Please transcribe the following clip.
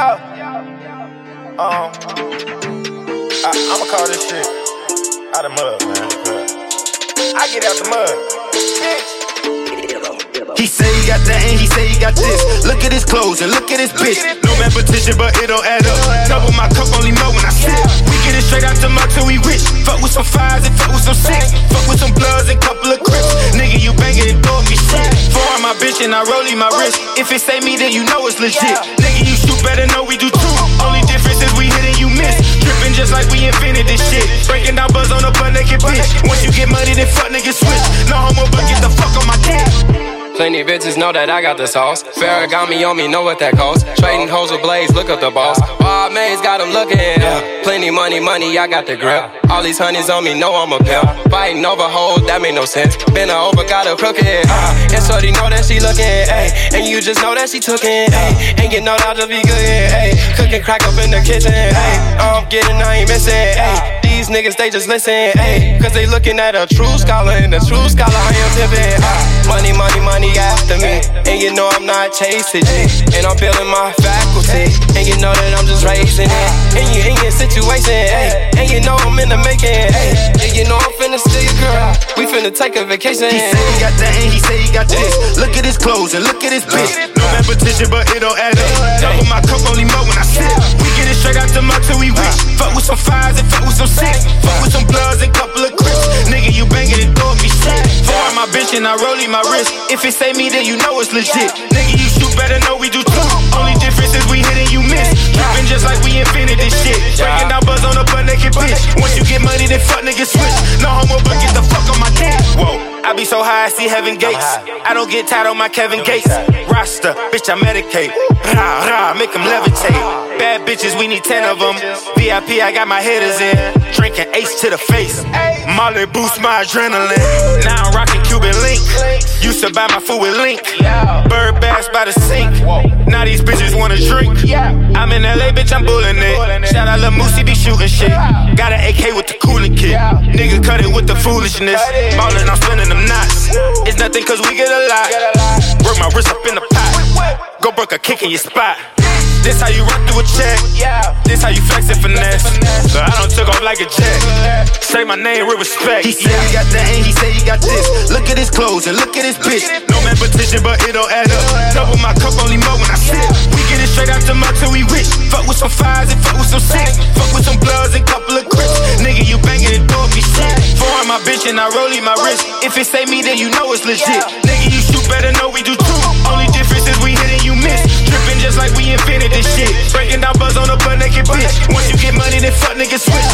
Yeah. Um. I, I'ma call this shit out of mud, man. I get out the mud. He say he got that and he say he got this. Look at his clothes and look at his bitch. No repetition, but it don't add up. Double my cup, only know when I sip. We get it straight out the mud till we rich. Fuck with some fives and fuck with some six. And I rollie my wrist. If it say me, then you know it's legit. Nigga, you shoot better know we do too. Only difference is we hit and you miss. Dripping just like we invented this shit. Plenty bitches know that I got the sauce. Ferragamo on me, know what that costs. Trading hoes with blades, look up the boss. Bob Mays got them looking. Yeah. Plenty money, money, I got the grip. All these honeys on me, know I'm a pimp. Fighting over hoes, that make no sense. Been over, got a crooked. Uh, and Shorty know that she looking, ayy. And you just know that she took it, ayy. And you know that to be good, ayy. Cooking crack up in the kitchen, ayy. I'm getting, I ain't missing, ayy. These niggas, they just listen, ayy. Cause they looking at a true scholar, and a true scholar, I am tipping. Uh, money, money, money after me. And you know I'm not chasing it. And I'm building my faculty. And you know that I'm just raising it. And you in your situation, ayy. And you know I'm in the making, ayy. And you know I'm finna steal your girl. We finna take a vacation. He say he got that and he say he got this. Look at his clothes and look at his bitch. No repetition, but it don't add up. Double my cup, only more when I sip. We get it straight out the mud till we rich. Fuck with some fives and fuck with some bloods and couple of crips. Nigga, you banging and throw me shit. Four my bitch and I rollie my wrist. If it say me, then you know it's legit. Nigga, you shoot better know we do be so high, I see heaven gates. I don't get tired on my Kevin Gates. Roster, bitch, I medicate. Rah, rah, make them levitate. Bad bitches, we need 10 of them. VIP, I got my hitters in. Drinking ace to the face. Molly boost my adrenaline. Now I'm rocking Cuban link. Used to buy my food with link. Bird bass by the sink. Now these bitches wanna drink. I'm in LA, bitch, I'm bullin' it. Shout out Lil Mosey, be shooting shit. Got an AK with the cooling kit. Nigga cut it with the foolishness. Ballin', I'm spinning. It's nothing cause we get a lot. Work my wrist up in the pot. Go broke a kick in your spot. This how you run through a check. This how you flex and finesse. So I don't took off like a jet. Say my name with respect. He say he got that and he say he got this. Look at his clothes and look at his bitch. No repetition, but it don't add up. bitch and I rollie my wrist. If it say me, then you know it's legit. Yeah. Nigga, you shoot better know we do too. Only difference is we hit and you miss. Tripping just like we invented this shit. Breaking down buzz on a butt naked bitch. Once you get money, then fuck niggas switch.